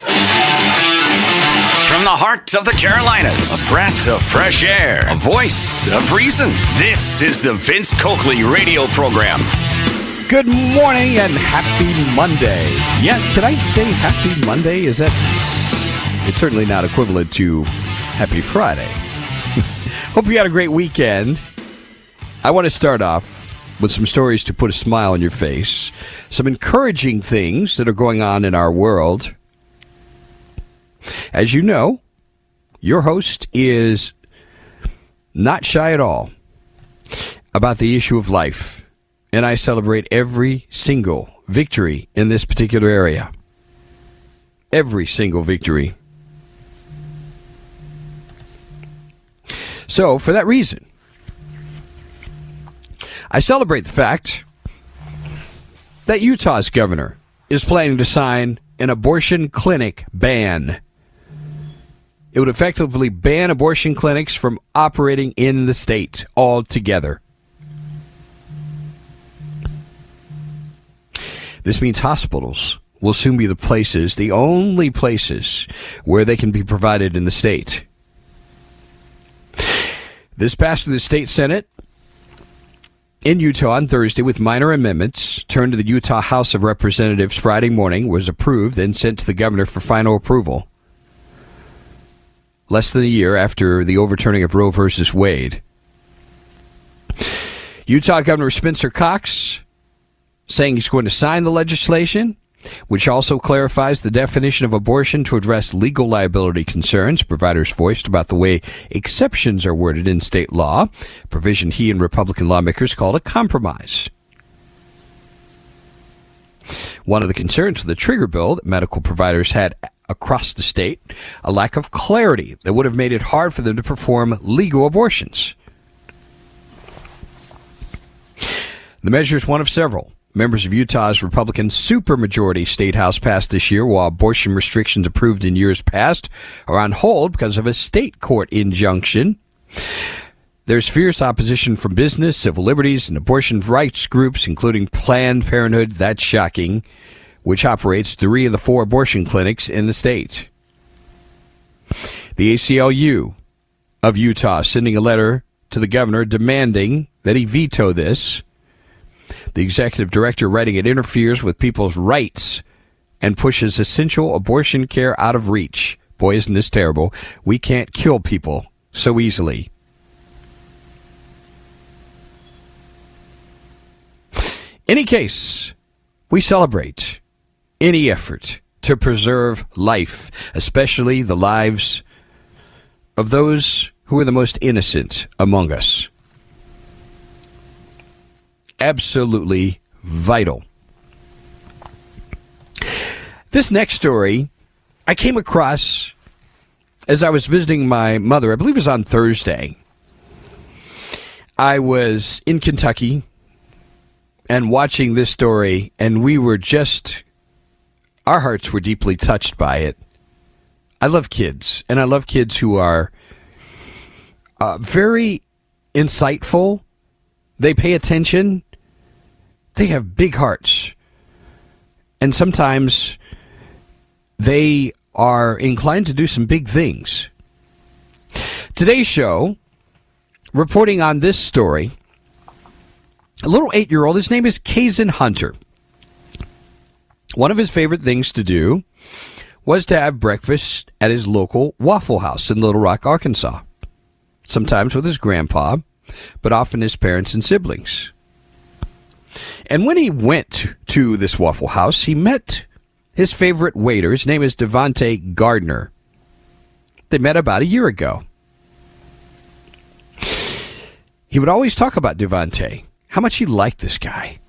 From the heart of the Carolinas, a breath of fresh air, a voice of reason. This is the Vince Coakley radio program. Good morning and happy Monday. Yeah, can I say happy Monday? Is that. It's certainly not equivalent to happy Friday. Hope you had a great weekend. I want to start off with some stories to put a smile on your face, some encouraging things that are going on in our world. As you know, your host is not shy at all about the issue of life, and I celebrate every single victory in this particular area. Every single victory. So, for that reason, I celebrate the fact that Utah's governor is planning to sign an abortion clinic ban. It would effectively ban abortion clinics from operating in the state altogether. This means hospitals will soon be the places, the only places, where they can be provided in the state. This passed through the state Senate in Utah on Thursday with minor amendments, turned to the Utah House of Representatives Friday morning, was approved, and sent to the governor for final approval. Less than a year after the overturning of Roe v. Wade. Utah Governor Spencer Cox saying he's going to sign the legislation, which also clarifies the definition of abortion to address legal liability concerns providers voiced about the way exceptions are worded in state law, provision he and Republican lawmakers called a compromise. One of the concerns of the trigger bill that medical providers had across the state a lack of clarity that would have made it hard for them to perform legal abortions. The measure is one of several members of Utah's Republican supermajority state house passed this year, while abortion restrictions approved in years past are on hold because of a state court injunction. There's fierce opposition from business, civil liberties, and abortion rights groups, including Planned Parenthood. That's shocking, which operates three of the four abortion clinics in the state. The ACLU of Utah sending a letter to the governor demanding that he veto this. The executive director writing it interferes with people's rights and pushes essential abortion care out of reach. Boy, isn't this terrible. We can't kill people so easily. Any case, we celebrate any effort to preserve life, especially the lives of those who are the most innocent among us absolutely vital. This next story I came across as I was visiting my mother, I believe it was on Thursday. I was in Kentucky and watching this story, and we were just, our hearts were deeply touched by it. I love kids, and I love kids who are uh, very insightful. They pay attention. They have big hearts. And sometimes they are inclined to do some big things. Today's show, reporting on this story, a little eight year old, his name is Kazan Hunter. One of his favorite things to do was to have breakfast at his local Waffle House in Little Rock, Arkansas. Sometimes with his grandpa, but often his parents and siblings. And when he went to this Waffle House, he met his favorite waiter. His name is Devonte Gardner. They met about a year ago. He would always talk about Devonte, how much he liked this guy.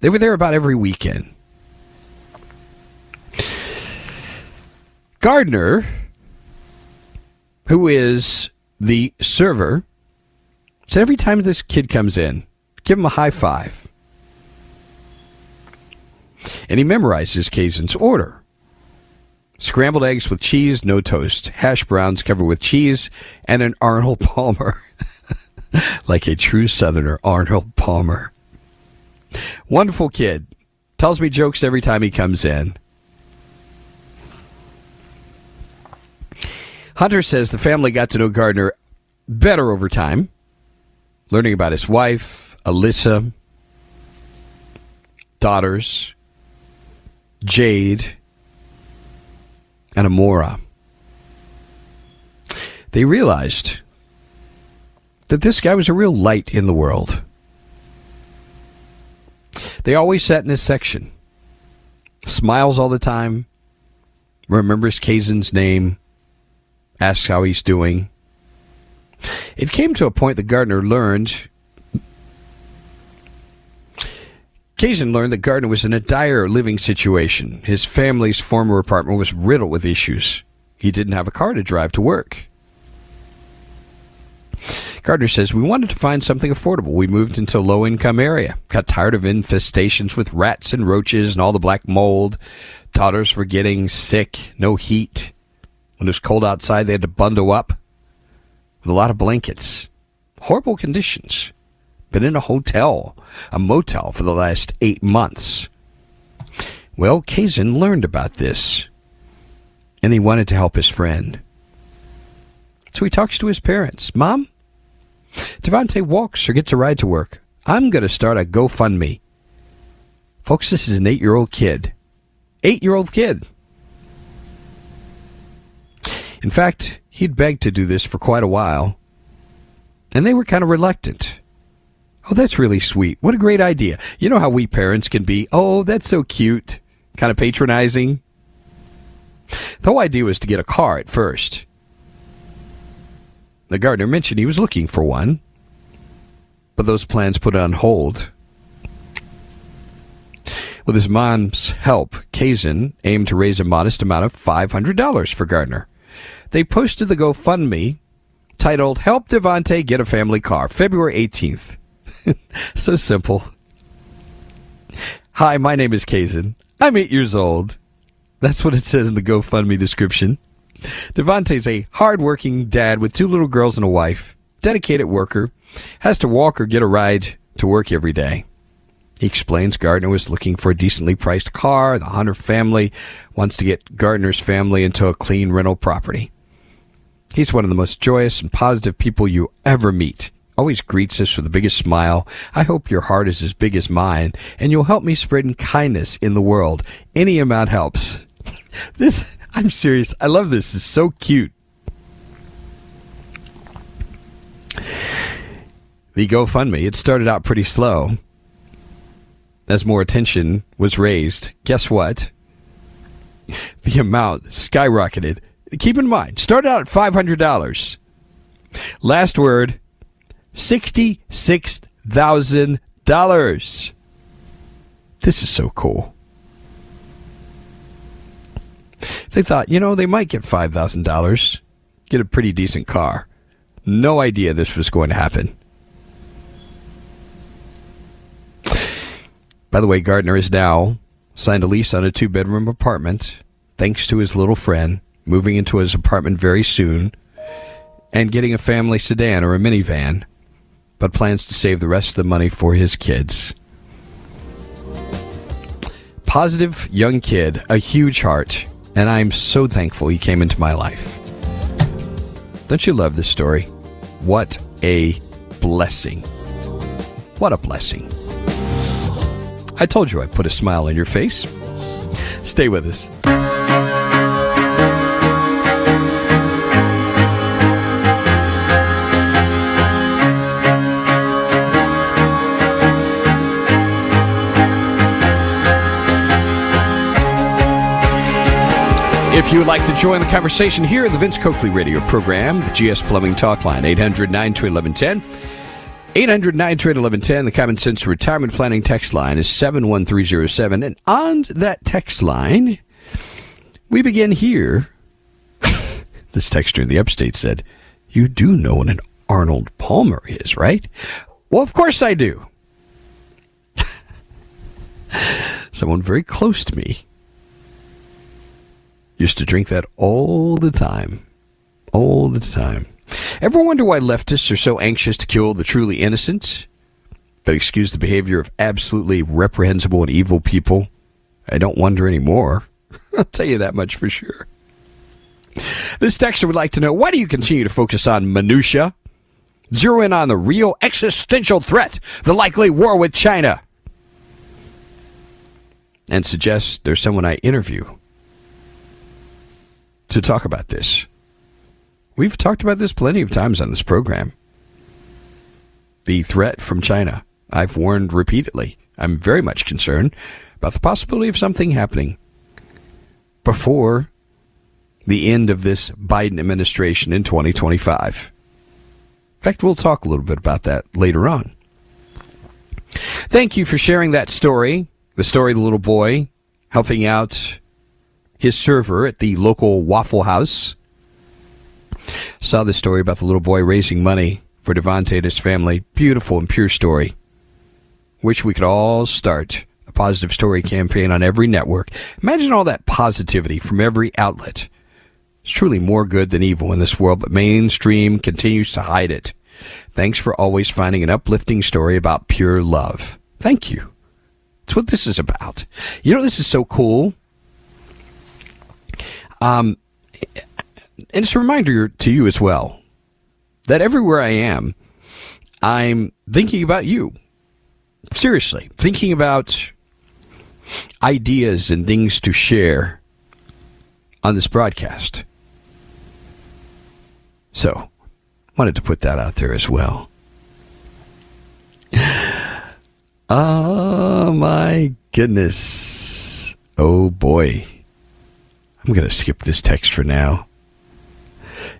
They were there about every weekend. Gardner, who is the server, said every time this kid comes in, give him a high five. And he memorizes Kazin's order. Scrambled eggs with cheese, no toast. Hash browns covered with cheese and an Arnold Palmer. like a true Southerner, Arnold Palmer. Wonderful kid. Tells me jokes every time he comes in. Hunter says the family got to know Gardner better over time, learning about his wife, Alyssa, daughters, Jade, and Amora. They realized that this guy was a real light in the world. They always sat in his section, smiles all the time, remembers Kazan's name, asks how he's doing. It came to a point that Gardner learned. Kazan learned that Gardner was in a dire living situation. His family's former apartment was riddled with issues. He didn't have a car to drive to work. Gardner says, We wanted to find something affordable. We moved into a low income area. Got tired of infestations with rats and roaches and all the black mold. Daughters were getting sick, no heat. When it was cold outside, they had to bundle up with a lot of blankets. Horrible conditions. Been in a hotel, a motel for the last eight months. Well, Kazan learned about this, and he wanted to help his friend. So he talks to his parents. Mom, Devontae walks or gets a ride to work. I'm going to start a GoFundMe. Folks, this is an eight year old kid. Eight year old kid. In fact, he'd begged to do this for quite a while, and they were kind of reluctant. Oh, that's really sweet. What a great idea. You know how we parents can be. Oh, that's so cute. Kind of patronizing. The whole idea was to get a car at first. The Gardner mentioned he was looking for one, but those plans put on hold. With his mom's help, Kazan aimed to raise a modest amount of $500 for Gardner. They posted the GoFundMe titled Help Devontae Get a Family Car, February 18th. so simple. Hi, my name is Kazan. I'm eight years old. That's what it says in the GoFundMe description. Devontae's a hardworking dad with two little girls and a wife, dedicated worker, has to walk or get a ride to work every day. He explains Gardner was looking for a decently priced car. The Hunter family wants to get Gardner's family into a clean rental property. He's one of the most joyous and positive people you ever meet. Always greets us with the biggest smile. I hope your heart is as big as mine, and you'll help me spread kindness in the world. Any amount helps. this, I'm serious. I love this. It's so cute. The GoFundMe, it started out pretty slow. As more attention was raised, guess what? The amount skyrocketed. Keep in mind, started out at $500. Last word, $66,000. This is so cool. They thought, you know, they might get $5,000, get a pretty decent car. No idea this was going to happen. By the way, Gardner is now signed a lease on a two bedroom apartment, thanks to his little friend, moving into his apartment very soon, and getting a family sedan or a minivan, but plans to save the rest of the money for his kids. Positive young kid, a huge heart, and I'm so thankful he came into my life. Don't you love this story? What a blessing. What a blessing. I told you I'd put a smile on your face. Stay with us. If you would like to join the conversation here in the Vince Coakley radio program, the GS Plumbing Talk Line, 800 1110. 800 1110. The Common Sense Retirement Planning text line is 71307. And on that text line, we begin here This texter in the upstate said, You do know what an Arnold Palmer is, right? Well, of course I do. Someone very close to me used to drink that all the time. All the time. Ever wonder why leftists are so anxious to kill the truly innocent, but excuse the behavior of absolutely reprehensible and evil people? I don't wonder anymore. I'll tell you that much for sure. This texter would like to know why do you continue to focus on minutia? Zero in on the real existential threat, the likely war with China. And suggest there's someone I interview to talk about this. We've talked about this plenty of times on this program. The threat from China. I've warned repeatedly. I'm very much concerned about the possibility of something happening before the end of this Biden administration in 2025. In fact, we'll talk a little bit about that later on. Thank you for sharing that story. The story of the little boy helping out his server at the local Waffle House. Saw the story about the little boy raising money for Devontae and his family. Beautiful and pure story. Wish we could all start a positive story campaign on every network. Imagine all that positivity from every outlet. It's truly more good than evil in this world, but mainstream continues to hide it. Thanks for always finding an uplifting story about pure love. Thank you. That's what this is about. You know, this is so cool. Um, and it's a reminder to you as well that everywhere I am, I'm thinking about you. Seriously, thinking about ideas and things to share on this broadcast. So, wanted to put that out there as well. Oh my goodness. Oh boy. I'm going to skip this text for now.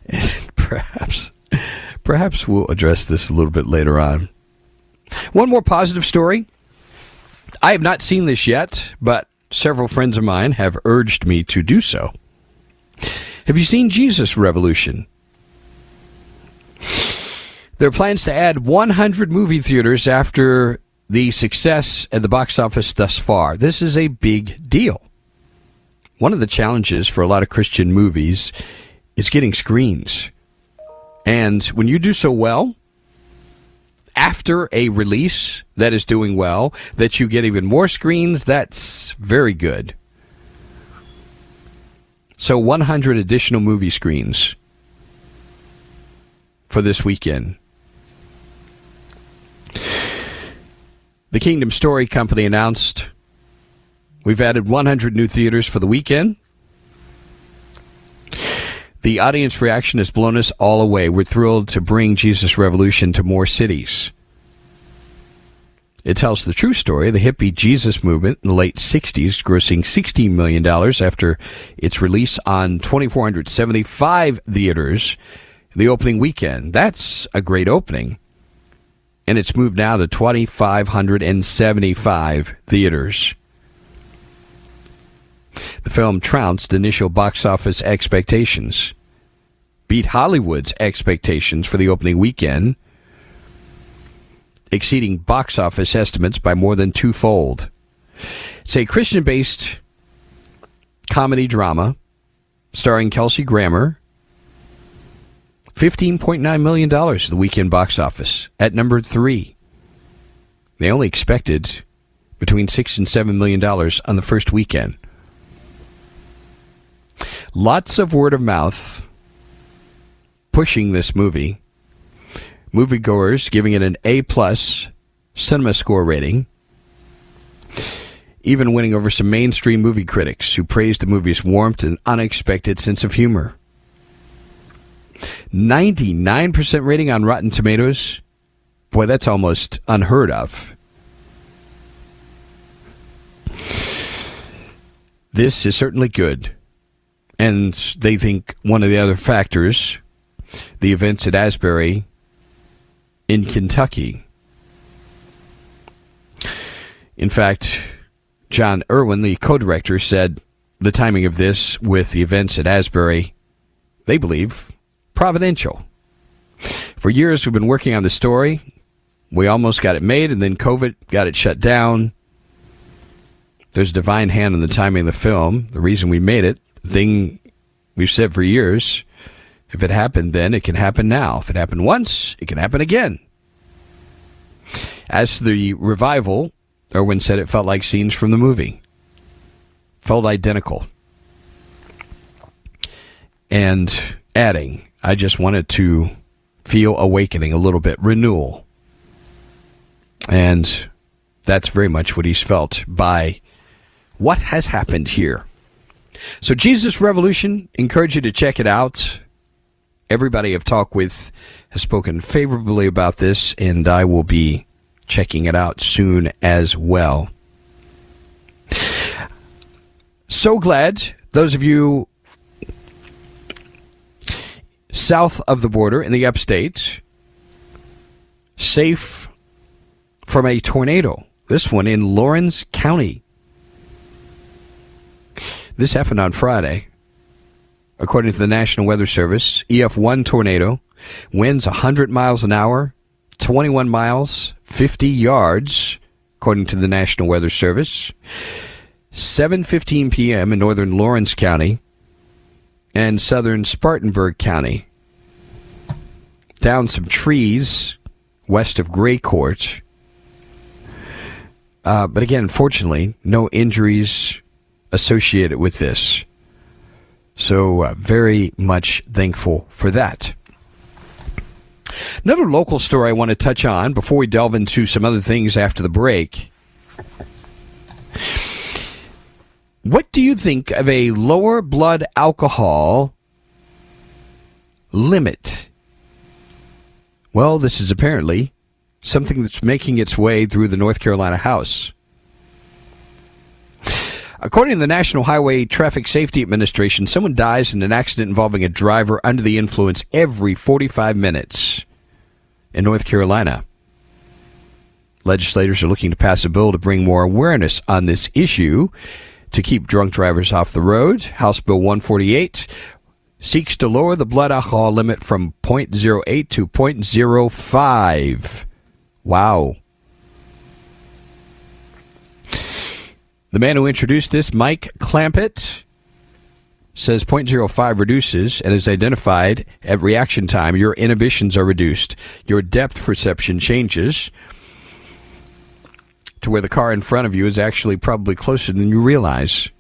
And perhaps perhaps we'll address this a little bit later on. One more positive story. I have not seen this yet, but several friends of mine have urged me to do so. Have you seen Jesus Revolution? There are plans to add 100 movie theaters after the success at the box office thus far. This is a big deal. One of the challenges for a lot of Christian movies is getting screens. And when you do so well, after a release that is doing well, that you get even more screens, that's very good. So 100 additional movie screens for this weekend. The Kingdom Story Company announced we've added 100 new theaters for the weekend. The audience reaction has blown us all away. We're thrilled to bring Jesus Revolution to more cities. It tells the true story of the hippie Jesus movement in the late 60s, grossing $16 million after its release on 2,475 theaters the opening weekend. That's a great opening. And it's moved now to 2,575 theaters. The film trounced initial box office expectations, beat Hollywood's expectations for the opening weekend, exceeding box office estimates by more than twofold. It's a Christian based comedy drama starring Kelsey Grammer. $15.9 million the weekend box office at number three. They only expected between six and seven million dollars on the first weekend. Lots of word of mouth pushing this movie. Moviegoers giving it an A plus CinemaScore rating. Even winning over some mainstream movie critics who praised the movie's warmth and unexpected sense of humor. 99% rating on Rotten Tomatoes. Boy, that's almost unheard of. This is certainly good. And they think one of the other factors, the events at Asbury in Kentucky. In fact, Jon Erwin, the co director, said the timing of this with the events at Asbury they believe, providential. For years, we've been working on the story. We almost got it made, and then COVID got it shut down. There's a divine hand in the timing of the film. The reason we made it, thing we've said for years, if it happened then, it can happen now. If it happened once, it can happen again. As to the revival, Erwin said it felt like scenes from the movie. Felt identical. And adding, I just wanted to feel awakening a little bit, renewal. And that's very much what he's felt by what has happened here. So, Jesus Revolution, encourage you to check it out. Everybody I've talked with has spoken favorably about this, and I will be checking it out soon as well. So glad those of you south of the border in the upstate safe from a tornado. This one in Laurens County. This happened on Friday. According to the National Weather Service, EF1 tornado winds 100 miles an hour, 21 miles, 50 yards, according to the National Weather Service. 7:15 p.m. in northern Laurens County and southern Spartanburg County. Down some trees west of Gray Court. Uh, but again, fortunately, no injuries associated with this. So, uh, very much thankful for that. Another local story I want to touch on before we delve into some other things after the break. What do you think of a lower blood alcohol limit? Well, this is apparently something that's making its way through the North Carolina House. According to the National Highway Traffic Safety Administration, someone dies in an accident involving a driver under the influence every 45 minutes in North Carolina. Legislators are looking to pass a bill to bring more awareness on this issue to keep drunk drivers off the road. House Bill 148 seeks to lower the blood alcohol limit from 0.08 to 0.05. Wow. The man who introduced this, Mike Clampitt, says 0.05 reduces and is identified at reaction time. Your inhibitions are reduced. Your depth perception changes to where the car in front of you is actually probably closer than you realize.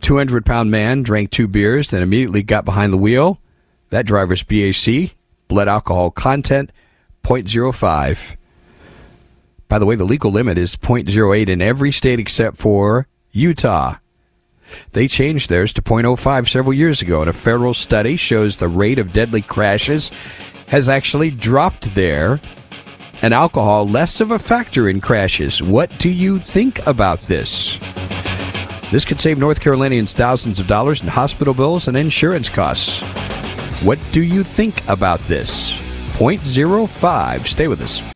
200 pound man drank two beers, then immediately got behind the wheel. That driver's BAC, blood alcohol content, 0.05. By the way, the legal limit is 0.08 in every state except for Utah. They changed theirs to 0.05 several years ago, and a federal study shows the rate of deadly crashes has actually dropped there, and alcohol less of a factor in crashes. What do you think about this? This could save North Carolinians thousands of dollars in hospital bills and insurance costs. What do you think about this? 0.05. Stay with us.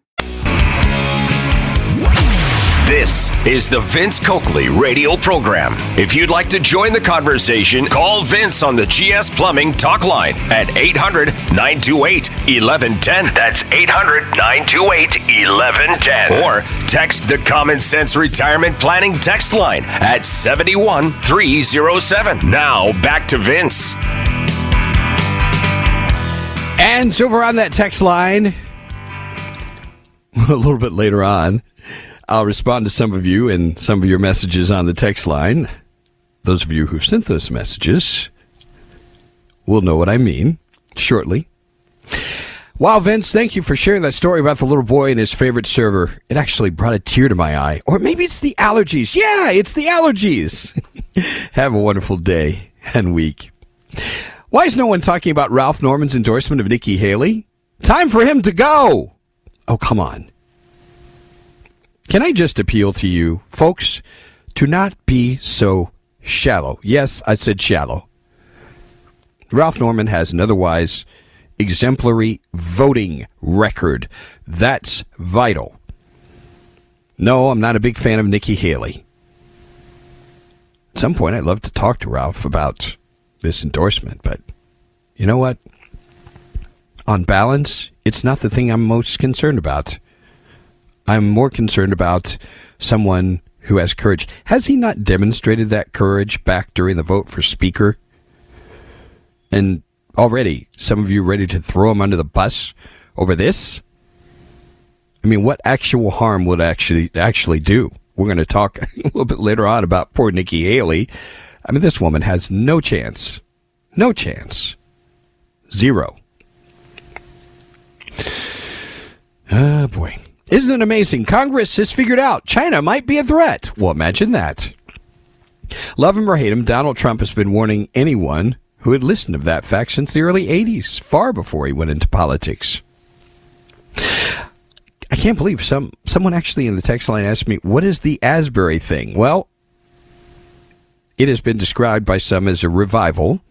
This is the Vince Coakley radio program. If you'd like to join the conversation, call Vince on the GS Plumbing talk line at 800 928 1110. That's 800 928 1110. Or text the Common Sense Retirement Planning text line at 71307. Now back to Vince. And over on that text line, a little bit later on, I'll respond to some of you and some of your messages on the text line. Those of you who've sent those messages will know what I mean shortly. Wow, Vince, thank you for sharing that story about the little boy and his favorite server. It actually brought a tear to my eye. Or maybe it's the allergies. Yeah, it's the allergies. Have a wonderful day and week. Why is no one talking about Ralph Norman's endorsement of Nikki Haley? Time for him to go. Oh, come on. Can I just appeal to you, folks, to not be so shallow? Yes, I said shallow. Ralph Norman has an otherwise exemplary voting record. That's vital. No, I'm not a big fan of Nikki Haley. At some point, I'd love to talk to Ralph about this endorsement, but you know what? On balance, it's not the thing I'm most concerned about. I'm more concerned about someone who has courage. Has he not demonstrated that courage back during the vote for Speaker? And already, some of you ready to throw him under the bus over this? I mean, what actual harm would actually actually do? We're going to talk a little bit later on about poor Nikki Haley. I mean, this woman has no chance. No chance. Zero. Oh, boy. Isn't it amazing? Congress has figured out China might be a threat. Well, imagine that. Love him or hate him, Donald Trump has been warning anyone who had listened of that fact since the early 80s, far before he went into politics. I can't believe some someone actually in the text line asked me, "What is the Asbury thing?" Well, it has been described by some as a revival.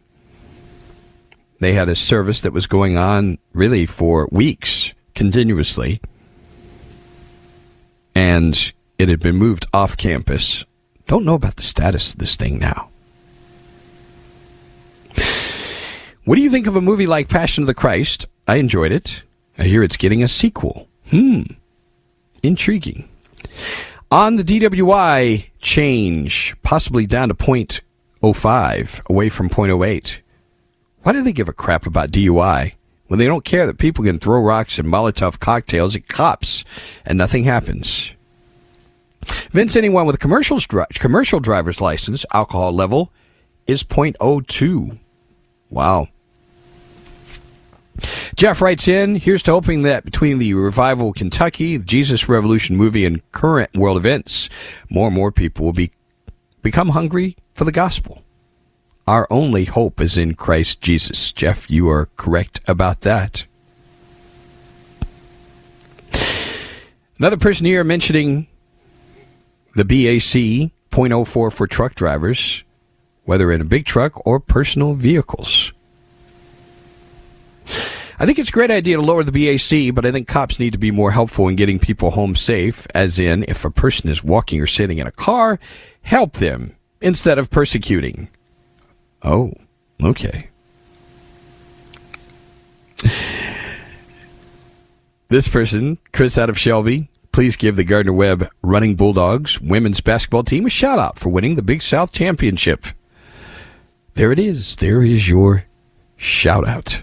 They had a service that was going on really for weeks continuously, and it had been moved off campus. Don't know about the status of this thing now. What do you think of a movie like Passion of the Christ? I enjoyed it. I hear it's getting a sequel. Hmm. Intriguing. On the DWI change, possibly down to 0.05, away from 0.08. Why do they give a crap about DUI when they don't care that people can throw rocks and Molotov cocktails at cops and nothing happens? Vince, anyone with a commercial, commercial driver's license, alcohol level is 0.02. Wow. Jeff writes in, here's to hoping that between the revival of Kentucky, the Jesus Revolution movie, and current world events, more and more people will be become hungry for the gospel. Our only hope is in Christ Jesus. Jeff, you are correct about that. Another person here mentioning the BAC 0.04 for truck drivers, whether in a big truck or personal vehicles. I think it's a great idea to lower the BAC, but I think cops need to be more helpful in getting people home safe, as in, if a person is walking or sitting in a car, help them instead of persecuting. Oh, okay. This person, Chris out of Shelby, please give the Gardner Webb Running Bulldogs women's basketball team a shout out for winning the Big South Championship. There it is. There is your shout out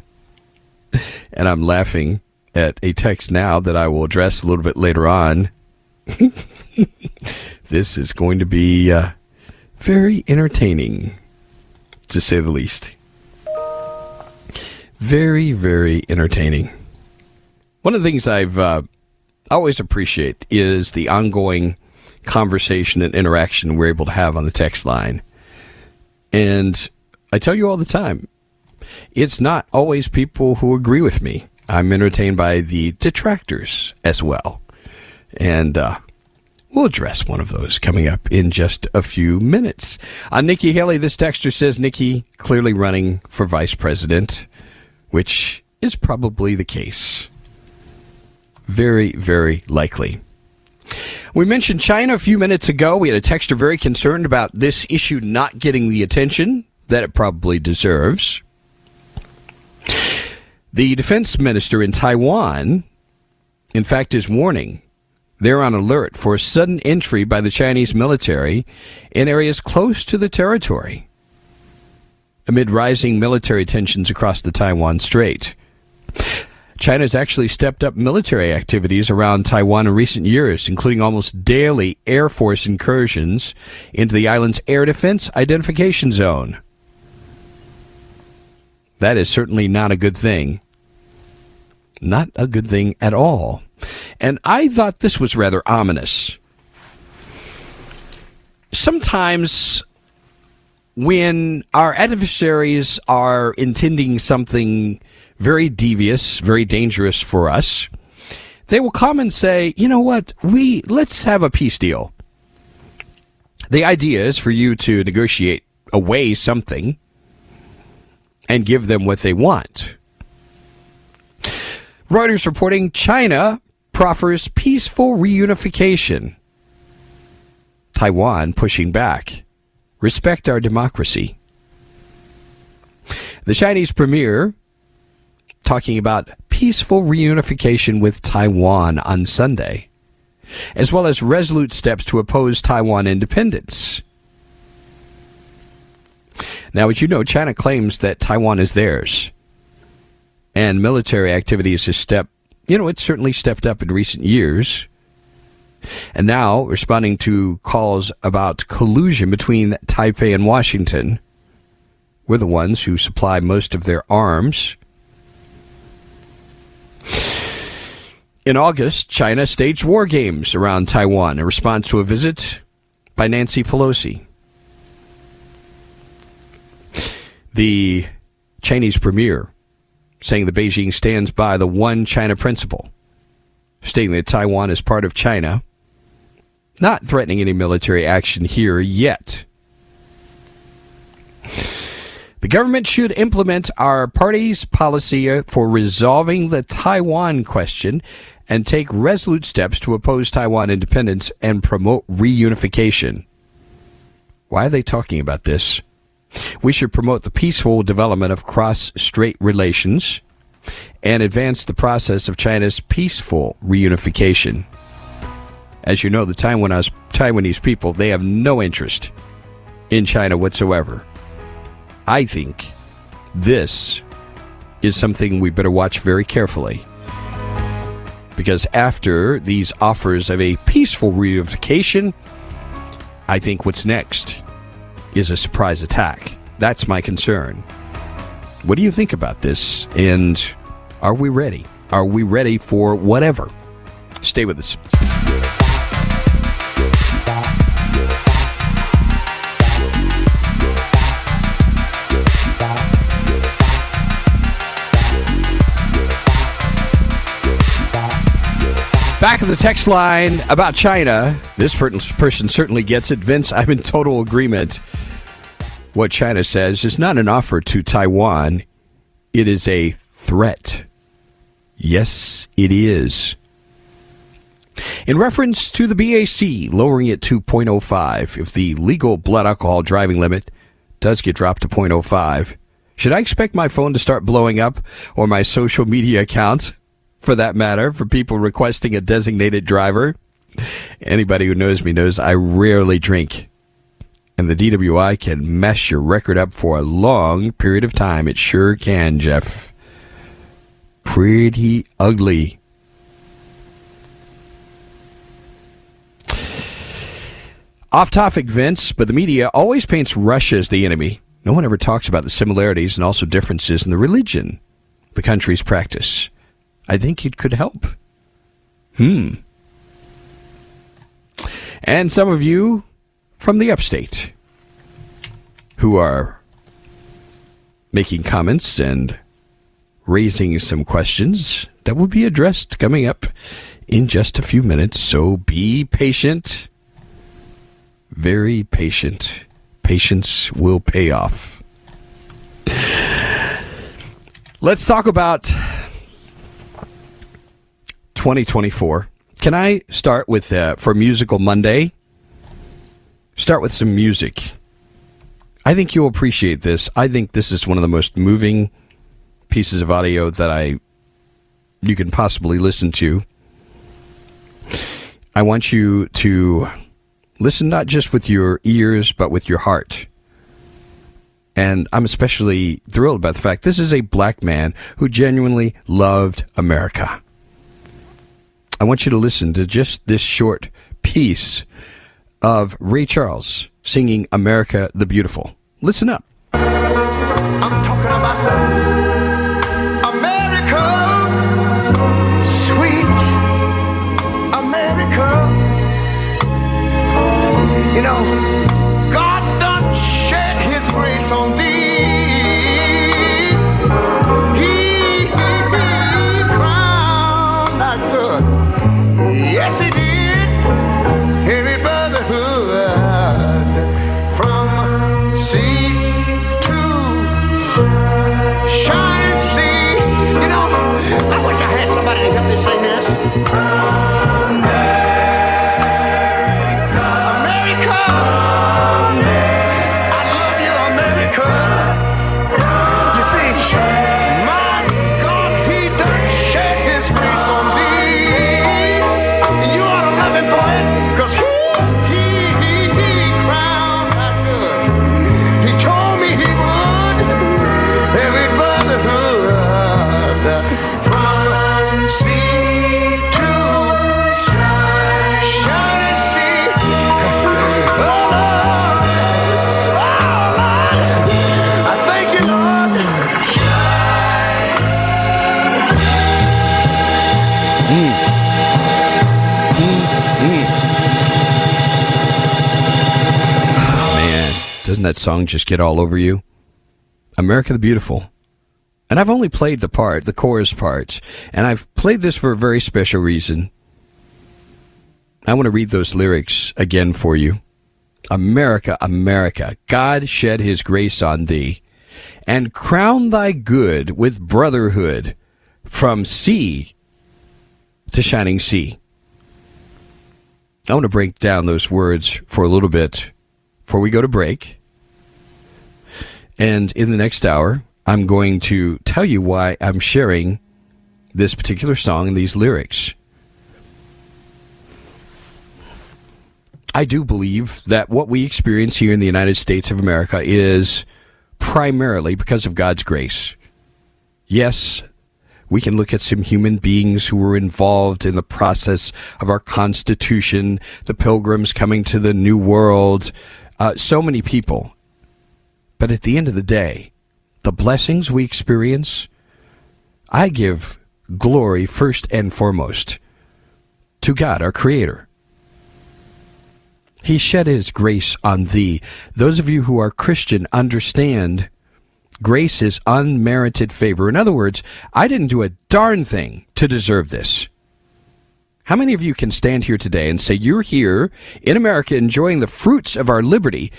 and I'm laughing at a text now that I will address a little bit later on. this is going to be uh, very entertaining, to say the least. Very, very entertaining. One of the things I've uh, always appreciate is the ongoing conversation and interaction we're able to have on the text line. And I tell you all the time, it's not always people who agree with me. I'm entertained by the detractors as well. And uh, we'll address one of those coming up in just a few minutes. On Nikki Haley, this texter says Nikki clearly running for vice president, which is probably the case. Very, very likely. We mentioned China a few minutes ago. We had a texter very concerned about this issue not getting the attention that it probably deserves. The defense minister in Taiwan, in fact, is warning they're on alert for sudden entry by the Chinese military in areas close to the territory amid rising military tensions across the Taiwan Strait. China has actually stepped up military activities around Taiwan in recent years, including almost daily Air Force incursions into the island's air defense identification zone. That is certainly not a good thing. Not a good thing at all. And I thought this was rather ominous. Sometimes when our adversaries are intending something very devious, very dangerous for us, they will come and say, you know what, we let's have a peace deal. The idea is for you to negotiate away something and give them what they want. Reuters reporting China proffers peaceful reunification. Taiwan pushing back. Respect our democracy. The Chinese premier talking about peaceful reunification with Taiwan on Sunday, as well as resolute steps to oppose Taiwan independence. Now, as you know, China claims that Taiwan is theirs, and military activities a stepped, you know, it's certainly stepped up in recent years. And now, responding to calls about collusion between Taipei and Washington, we're the ones who supply most of their arms. In August, China staged war games around Taiwan in response to a visit by Nancy Pelosi. The Chinese premier saying that Beijing stands by the one China principle, stating that Taiwan is part of China, not threatening any military action here yet. The government should implement our party's policy uh, for resolving the Taiwan question and take resolute steps to oppose Taiwan independence and promote reunification. Why are they talking about this? We should promote the peaceful development of cross strait relations and advance the process of China's peaceful reunification. As you know, the Taiwanese, Taiwanese people, they have no interest in China whatsoever. I think this is something we better watch very carefully. Because after these offers of a peaceful reunification, I think what's next is a surprise attack. That's my concern. What do you think about this? And are we ready? Are we ready for whatever? Stay with us. Back of the text line about China. This person certainly gets it. Vince, I'm in total agreement. What China says is not an offer to Taiwan, it is a threat. Yes, it is. In reference to the BAC lowering it to 0.05, if the legal blood alcohol driving limit does get dropped to 0.05, should I expect my phone to start blowing up or my social media accounts? For that matter, for people requesting a designated driver. Anybody who knows me knows I rarely drink. And the DWI can mess your record up for a long period of time. It sure can, Jeff. Pretty ugly. Off topic, Vince, but the media always paints Russia as the enemy. No one ever talks about the similarities and also differences in the religion the countries practice. I think it could help. Hmm. And some of you from the upstate who are making comments and raising some questions that will be addressed coming up in just a few minutes. So be patient. Very patient. Patience will pay off. Let's talk about 2024. Can I start with uh, for Musical Monday? Start with some music. I think you'll appreciate this. I think this is one of the most moving pieces of audio that I you can possibly listen to. I want you to listen not just with your ears but with your heart. And I'm especially thrilled about the fact this is a black man who genuinely loved America. I want you to listen to just this short piece of Ray Charles singing America the Beautiful. Listen up. I'm talking about America, sweet America. You know, doesn't that song just get all over you? America the Beautiful. And I've only played the part, the chorus parts, and I've played this for a very special reason. I want to read those lyrics again for you. America, America, God shed his grace on thee and crown thy good with brotherhood from sea to shining sea. I want to break down those words for a little bit before we go to break. And in the next hour, I'm going to tell you why I'm sharing this particular song and these lyrics. I do believe that what we experience here in the United States of America is primarily because of God's grace. Yes, we can look at some human beings who were involved in the process of our Constitution, the pilgrims coming to the New World, uh, so many people. But at the end of the day, the blessings we experience, I give glory first and foremost to God, our Creator. He shed His grace on thee. Those of you who are Christian understand grace is unmerited favor. In other words, I didn't do a darn thing to deserve this. How many of you can stand here today and say you're here in America enjoying the fruits of our liberty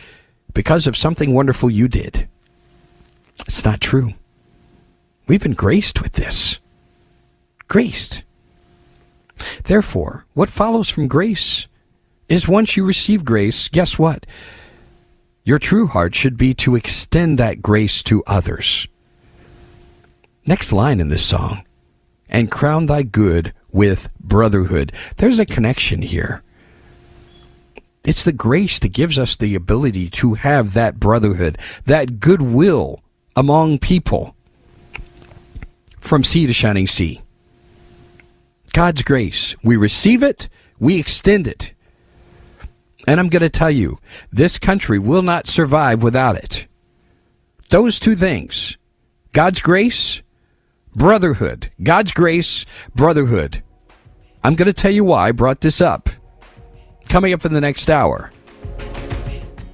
because of something wonderful you did? It's not true. We've been graced with this. Graced. Therefore, what follows from grace is once you receive grace, guess what? Your true heart should be to extend that grace to others. Next line in this song and crown thy good with brotherhood. There's a connection here. It's the grace that gives us the ability to have that brotherhood, that goodwill among people from sea to shining sea. God's grace. We receive it, we extend it. And I'm going to tell you, this country will not survive without it. Those two things God's grace, brotherhood. God's grace, brotherhood. I'm going to tell you why I brought this up coming up in the next hour.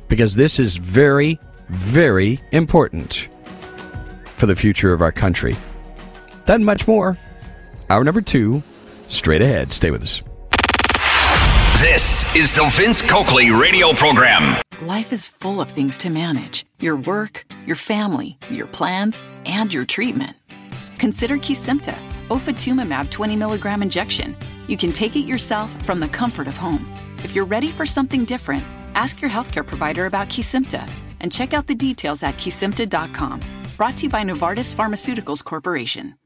Because this is very, very important for the future of our country. That much more. Hour number two, straight ahead. Stay with us. This is the Vince Coakley radio program. Life is full of things to manage your work, your family, your plans, and your treatment. Consider Kesimpta, ofatumumab 20 milligram injection. You can take it yourself from the comfort of home. If you're ready for something different, ask your healthcare provider about Kesimpta and check out the details at kesimpta.com. Brought to you by Novartis Pharmaceuticals Corporation.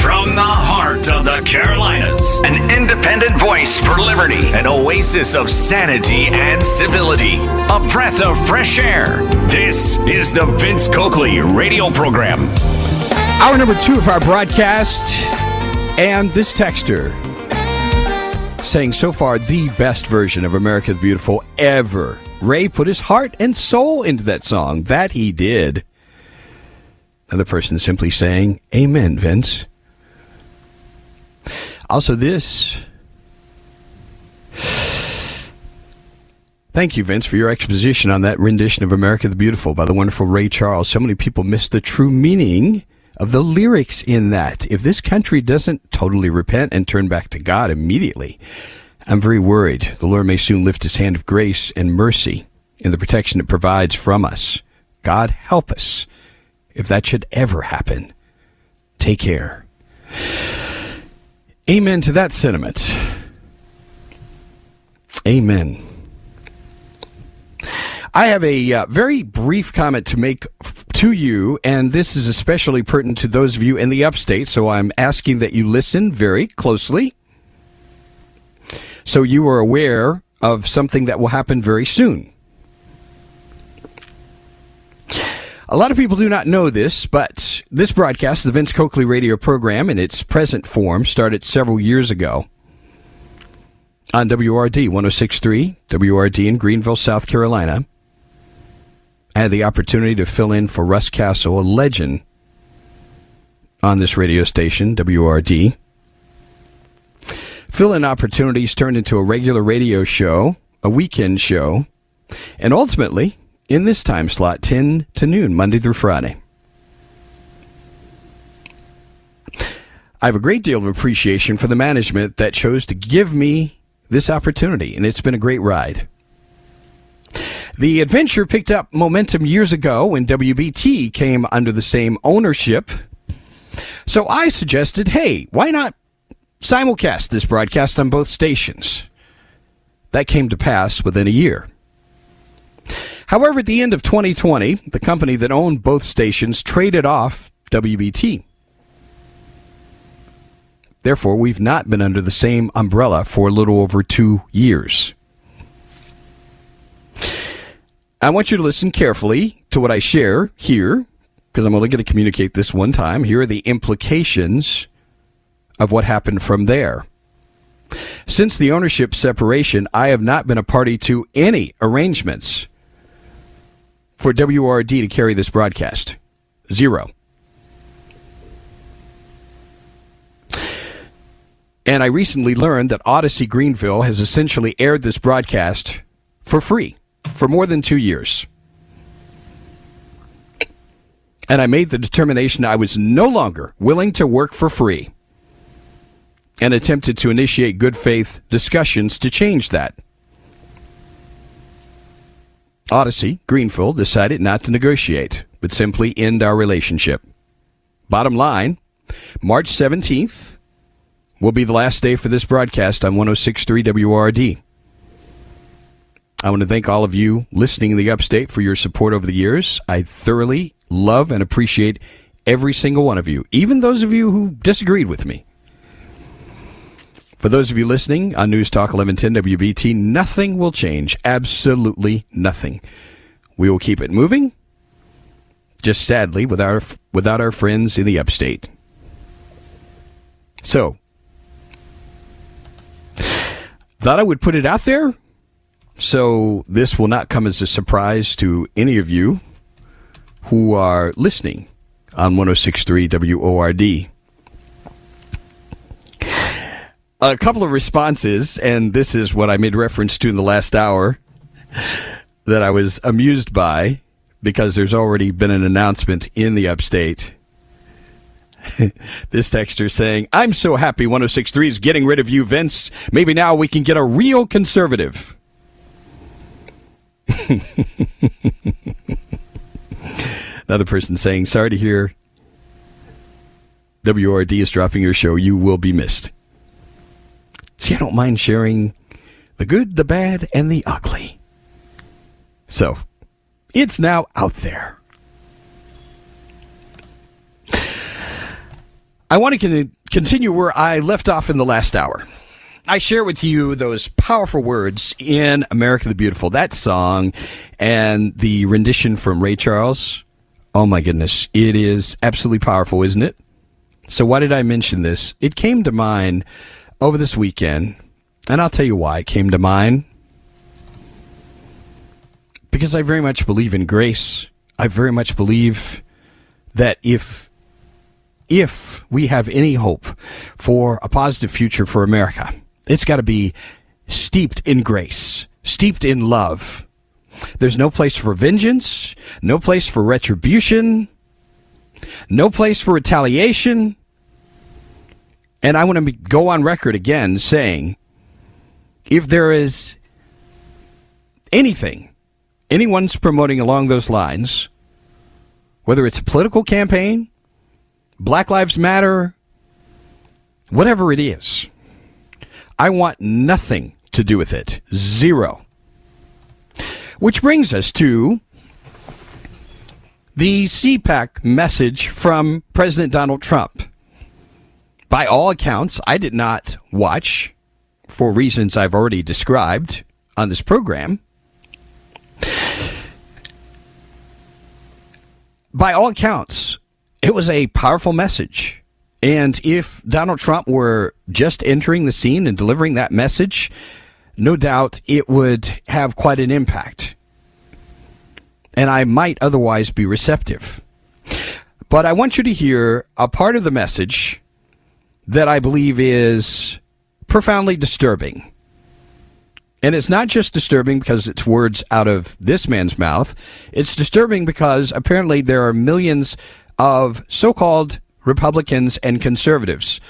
From the heart of the Carolinas, an independent voice for liberty, an oasis of sanity and civility, a breath of fresh air. This is the Vince Coakley radio program. Hour number two of our broadcast, and this texter saying so far the best version of America the Beautiful ever. Ray put his heart and soul into that song. That he did. Another person simply saying, Amen, Vince. Also, this. Thank you, Vince, for your exposition on that rendition of America the Beautiful by the wonderful Ray Charles. So many people miss the true meaning of the lyrics in that. If this country doesn't totally repent and turn back to God immediately, I'm very worried. The Lord may soon lift his hand of grace and mercy in the protection it provides from us. God help us if that should ever happen. Take care. Amen to that sentiment. Amen. I have a uh, very brief comment to make f- to you, and this is especially pertinent to those of you in the upstate, so I'm asking that you listen very closely so you are aware of something that will happen very soon. A lot of people do not know this, but this broadcast, the Vince Coakley radio program in its present form, started several years ago on WRD 1063, WRD in Greenville, South Carolina. I had the opportunity to fill in for Russ Castle, a legend on this radio station, WRD. Fill in opportunities turned into a regular radio show, a weekend show, and ultimately, in this time slot, 10 to noon, Monday through Friday. I have a great deal of appreciation for the management that chose to give me this opportunity, and it's been a great ride. The adventure picked up momentum years ago when WBT came under the same ownership. So I suggested, hey, why not simulcast this broadcast on both stations? That came to pass within a year. However, at the end of 2020, the company that owned both stations traded off WBT. Therefore, we've not been under the same umbrella for a little over two years. I want you to listen carefully to what I share here, because I'm only going to communicate this one time. Here are the implications of what happened from there. Since the ownership separation, I have not been a party to any arrangements for WRD to carry this broadcast. Zero. And I recently learned that Audacy Greenville has essentially aired this broadcast for free for more than two years. And I made the determination I was no longer willing to work for free and attempted to initiate good faith discussions to change that. Audacy, Greenville, decided not to negotiate, but simply end our relationship. Bottom line, March 17th will be the last day for this broadcast on 1063 WRD. I want to thank all of you listening in the upstate for your support over the years. I thoroughly love and appreciate every single one of you, even those of you who disagreed with me. For those of you listening on News Talk 1110 WBT, nothing will change. Absolutely nothing. We will keep it moving, just sadly, without our, without our friends in the upstate. So, thought I would put it out there so this will not come as a surprise to any of you who are listening on 1063 WORD. A couple of responses, and this is what I made reference to in the last hour that I was amused by because there's already been an announcement in the upstate. this texter saying, I'm so happy 1063 is getting rid of you, Vince. Maybe now we can get a real conservative. Another person saying, Sorry to hear WRD is dropping your show. You will be missed. See, I don't mind sharing the good, the bad, and the ugly. So, it's now out there. I want to continue where I left off in the last hour. I share with you those powerful words in America the Beautiful, that song, and the rendition from Ray Charles. Oh my goodness. It is absolutely powerful, isn't it? So, why did I mention this? It came to mind over this weekend, and I'll tell you why it came to mind. Because I very much believe in grace. I very much believe that if if we have any hope for a positive future for America, it's got to be steeped in grace, steeped in love. There's no place for vengeance, no place for retribution, no place for retaliation. And I want to go on record again saying if there is anything anyone's promoting along those lines, whether it's a political campaign, Black Lives Matter, whatever it is. I want nothing to do with it. Zero. Which brings us to the CPAC message from President Donald Trump. By all accounts, I did not watch for reasons I've already described on this program. By all accounts, it was a powerful message. And if Donald Trump were just entering the scene and delivering that message, no doubt it would have quite an impact. And I might otherwise be receptive. But I want you to hear a part of the message that I believe is profoundly disturbing. And it's not just disturbing because it's words out of this man's mouth. It's disturbing because apparently there are millions of so called Republicans and conservatives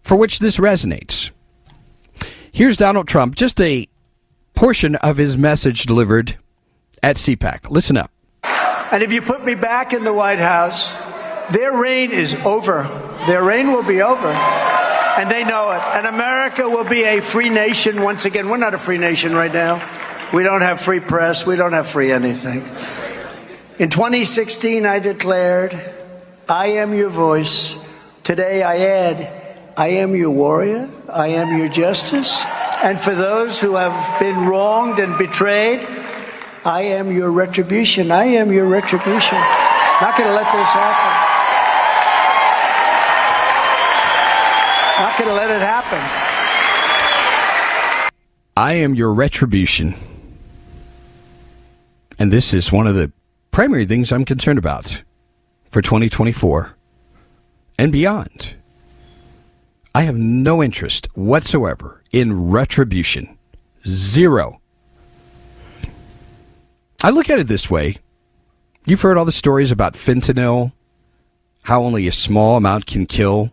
for which this resonates. Here's Donald Trump, just a portion of his message delivered at CPAC. Listen up. And if you put me back in the White House, their reign is over. Their reign will be over. And they know it. And America will be a free nation once again. We're not a free nation right now. We don't have free press. We don't have free anything. In 2016, I declared, I am your voice. Today, I add, I am your warrior. I am your justice. And for those who have been wronged and betrayed, I am your retribution. I am your retribution. Not going to let this happen. Not going to let it happen. I am your retribution. And this is one of the primary things I'm concerned about for 2024 and beyond. I have no interest whatsoever in retribution. Zero. I look at it this way. You've heard all the stories about fentanyl, how only a small amount can kill.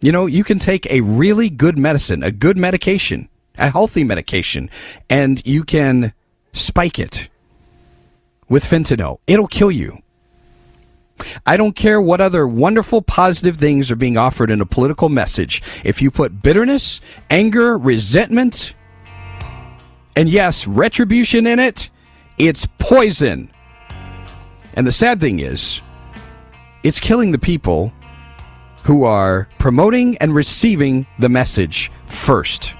You know, you can take a really good medicine, a good medication, a healthy medication, and you can spike it with fentanyl. It'll kill you. I don't care what other wonderful positive things are being offered in a political message. If you put bitterness, anger, resentment, and yes, retribution in it, it's poison. And the sad thing is, it's killing the people who are promoting and receiving the message first.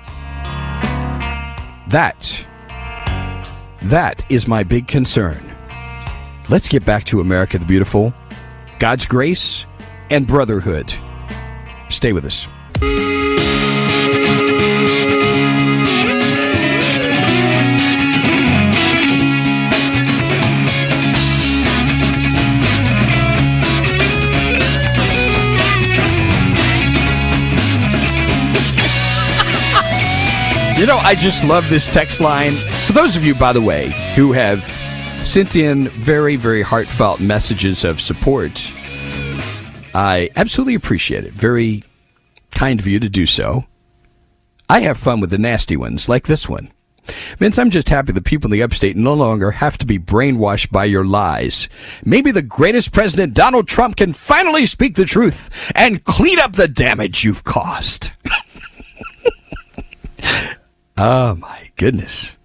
That, that is my big concern. Let's get back to America the Beautiful, God's grace, and brotherhood. Stay with us. You know, I just love this text line. For those of you, by the way, who have sent in very, very heartfelt messages of support, I absolutely appreciate it. Very kind of you to do so. I have fun with the nasty ones, like this one. Vince, I'm just happy the people in the upstate no longer have to be brainwashed by your lies. Maybe the greatest president, Donald Trump, can finally speak the truth and clean up the damage you've caused. oh, my goodness.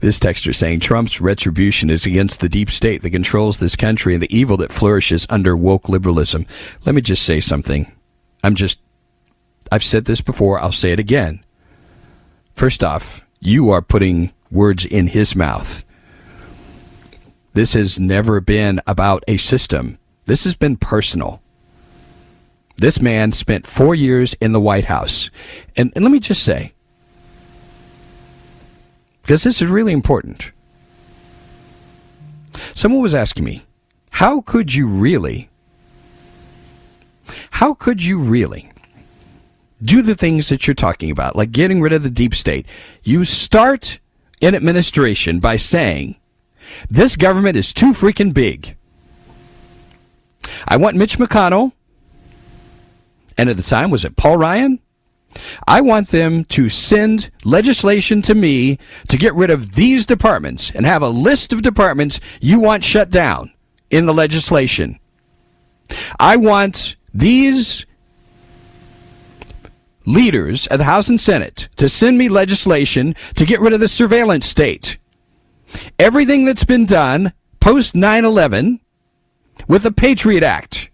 This texter saying Trump's retribution is against the deep state that controls this country and the evil that flourishes under woke liberalism. Let me just say something. I'm just, I've said this before, I'll say it again. First off, you are putting words in his mouth. This has never been about a system. This has been personal. This man spent four years in the White House. And, and let me just say, because this is really important. Someone was asking me, how could you really, how could you really do the things that you're talking about, like getting rid of the deep state? You start in administration by saying, this government is too freaking big. I want Mitch McConnell, and at the time, was it Paul Ryan? I want them to send legislation to me to get rid of these departments and have a list of departments you want shut down in the legislation. I want these leaders of the House and Senate to send me legislation to get rid of the surveillance state. Everything that's been done post 9 11 with the Patriot Act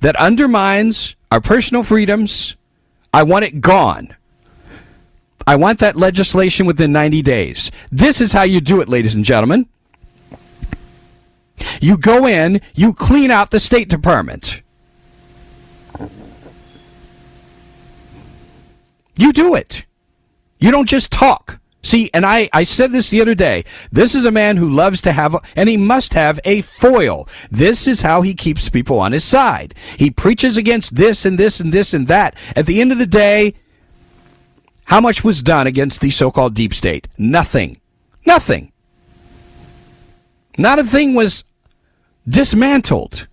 that undermines our personal freedoms, I want it gone. I want that legislation within 90 days. This is how you do it, ladies and gentlemen. You go in, you clean out the State Department. You do it. You don't just talk. See, and I, I said this the other day. This is a man who loves to have, and he must have a foil. This is how he keeps people on his side. He preaches against this and this and this and that. At the end of the day, how much was done against the so called deep state? Nothing. Nothing. Not a thing was dismantled.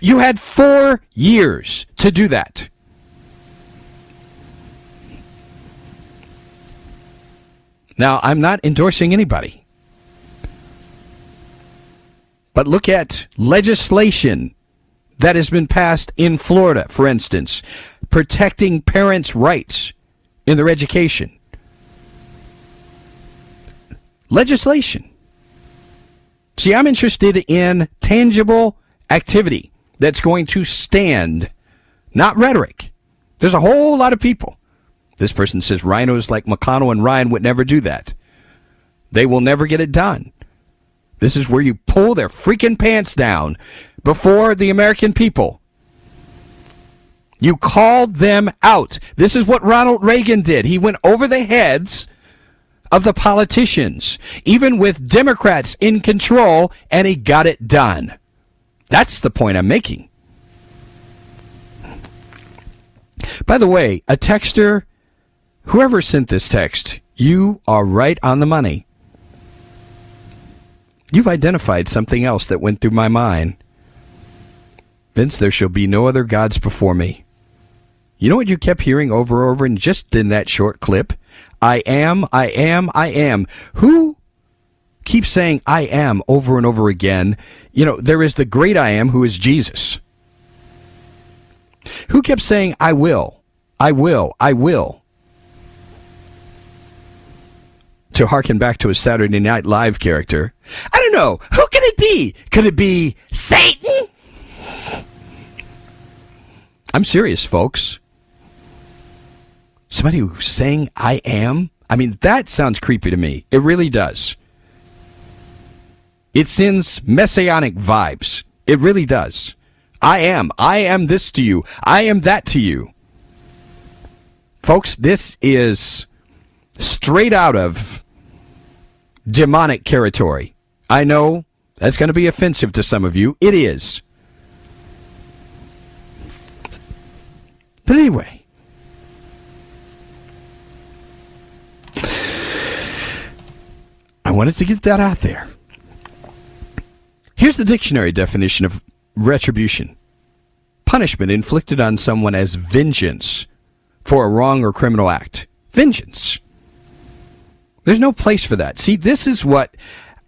You had four years to do that. Now, I'm not endorsing anybody. But look at legislation that has been passed in Florida, for instance, protecting parents' rights in their education. Legislation. See, I'm interested in tangible activity that's going to stand, not rhetoric. There's a whole lot of people this person says rhinos like McConnell and Ryan would never do that. They will never get it done. This is where you pull their freaking pants down before the American people. You called them out. This is what Ronald Reagan did. He went over the heads of the politicians, even with Democrats in control, and he got it done. That's the point I'm making. By the way, a texter Whoever sent this text, you are right on the money. You've identified something else that went through my mind. Vince, there shall be no other gods before me. You know what you kept hearing over and over and just in that short clip? I am, I am, I am. Who keeps saying I am over and over again? You know, there is the great I am who is Jesus. Who kept saying I will, I will, I will? To harken back to a Saturday Night Live character. I don't know. Who could it be? Could it be Satan? I'm serious, folks. Somebody who's saying I am? I mean, that sounds creepy to me. It really does. It sends messianic vibes. It really does. I am. I am this to you. I am that to you. Folks, this is straight out of demonic territory. I know that's going to be offensive to some of you. It is. But anyway. I wanted to get that out there. Here's the dictionary definition of retribution punishment inflicted on someone as vengeance for a wrong or criminal act. Vengeance. There's no place for that. See, this is what,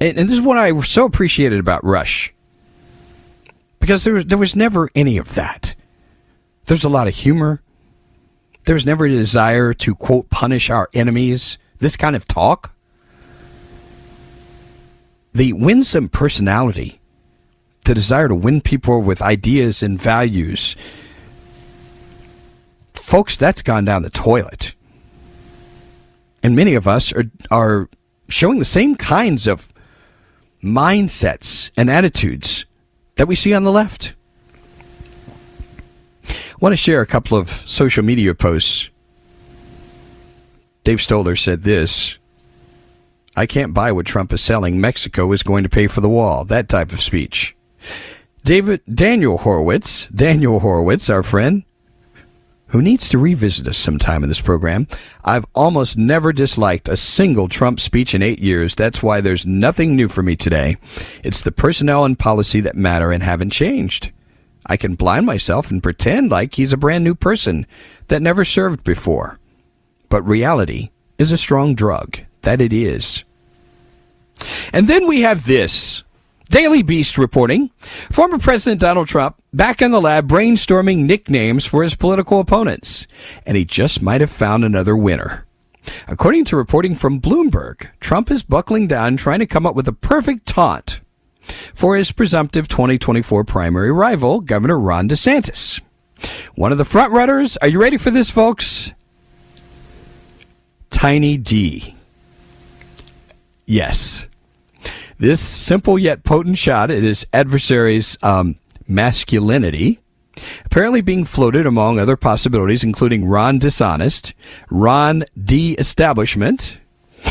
and this is what I so appreciated about Rush, because there was there was never any of that. There's a lot of humor. There was never a desire to quote punish our enemies. This kind of talk. The winsome personality, the desire to win people with ideas and values. Folks, that's gone down the toilet and many of us are are showing the same kinds of mindsets and attitudes that we see on the left. I want to share a couple of social media posts. Dave Stoller said this I can't buy what Trump is selling. Mexico is going to pay for the wall. That type of speech. David Daniel Horowitz, Daniel Horowitz, our friend, who needs to revisit us sometime in this program. I've almost never disliked a single Trump speech in eight years. That's why there's nothing new for me today. It's the personnel and policy that matter and haven't changed. I can blind myself and pretend like he's a brand new person that never served before. But reality is a strong drug. That it is. And then we have this. Daily Beast reporting former President Donald Trump back in the lab brainstorming nicknames for his political opponents, and he just might have found another winner. According to reporting from Bloomberg, Trump is buckling down trying to come up with a perfect taunt for his presumptive 2024 primary rival, Governor Ron DeSantis. One of the frontrunners, are you ready for this, folks? Tiny D. Yes. This simple yet potent shot at his adversary's um, masculinity, apparently being floated among other possibilities, including Ron Dishonest, Ron D Establishment.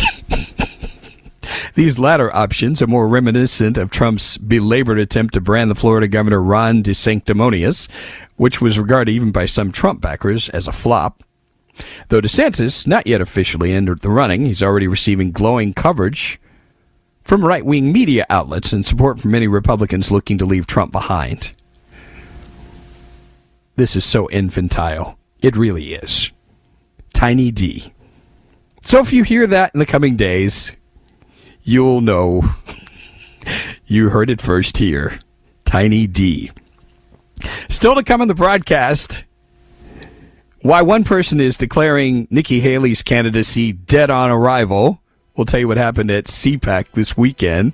These latter options are more reminiscent of Trump's belabored attempt to brand the Florida governor Ron DeSanctimonious, which was regarded even by some Trump backers as a flop. Though DeSantis not yet officially entered the running, he's already receiving glowing coverage from right wing media outlets and support from many Republicans looking to leave Trump behind. This is so infantile. It really is. Tiny D. So if you hear that in the coming days, you'll know you heard it first here. Tiny D. Still to come in the broadcast, why one person is declaring Nikki Haley's candidacy dead on arrival. We'll tell you what happened at CPAC this weekend.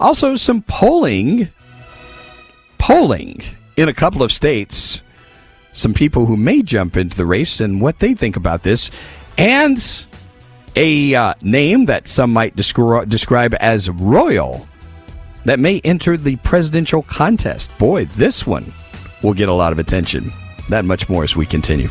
Also, some polling, polling in a couple of states. Some people who may jump into the race and what they think about this, and a uh, name that some might descri- describe as royal that may enter the presidential contest. Boy, this one will get a lot of attention. That much more as we continue.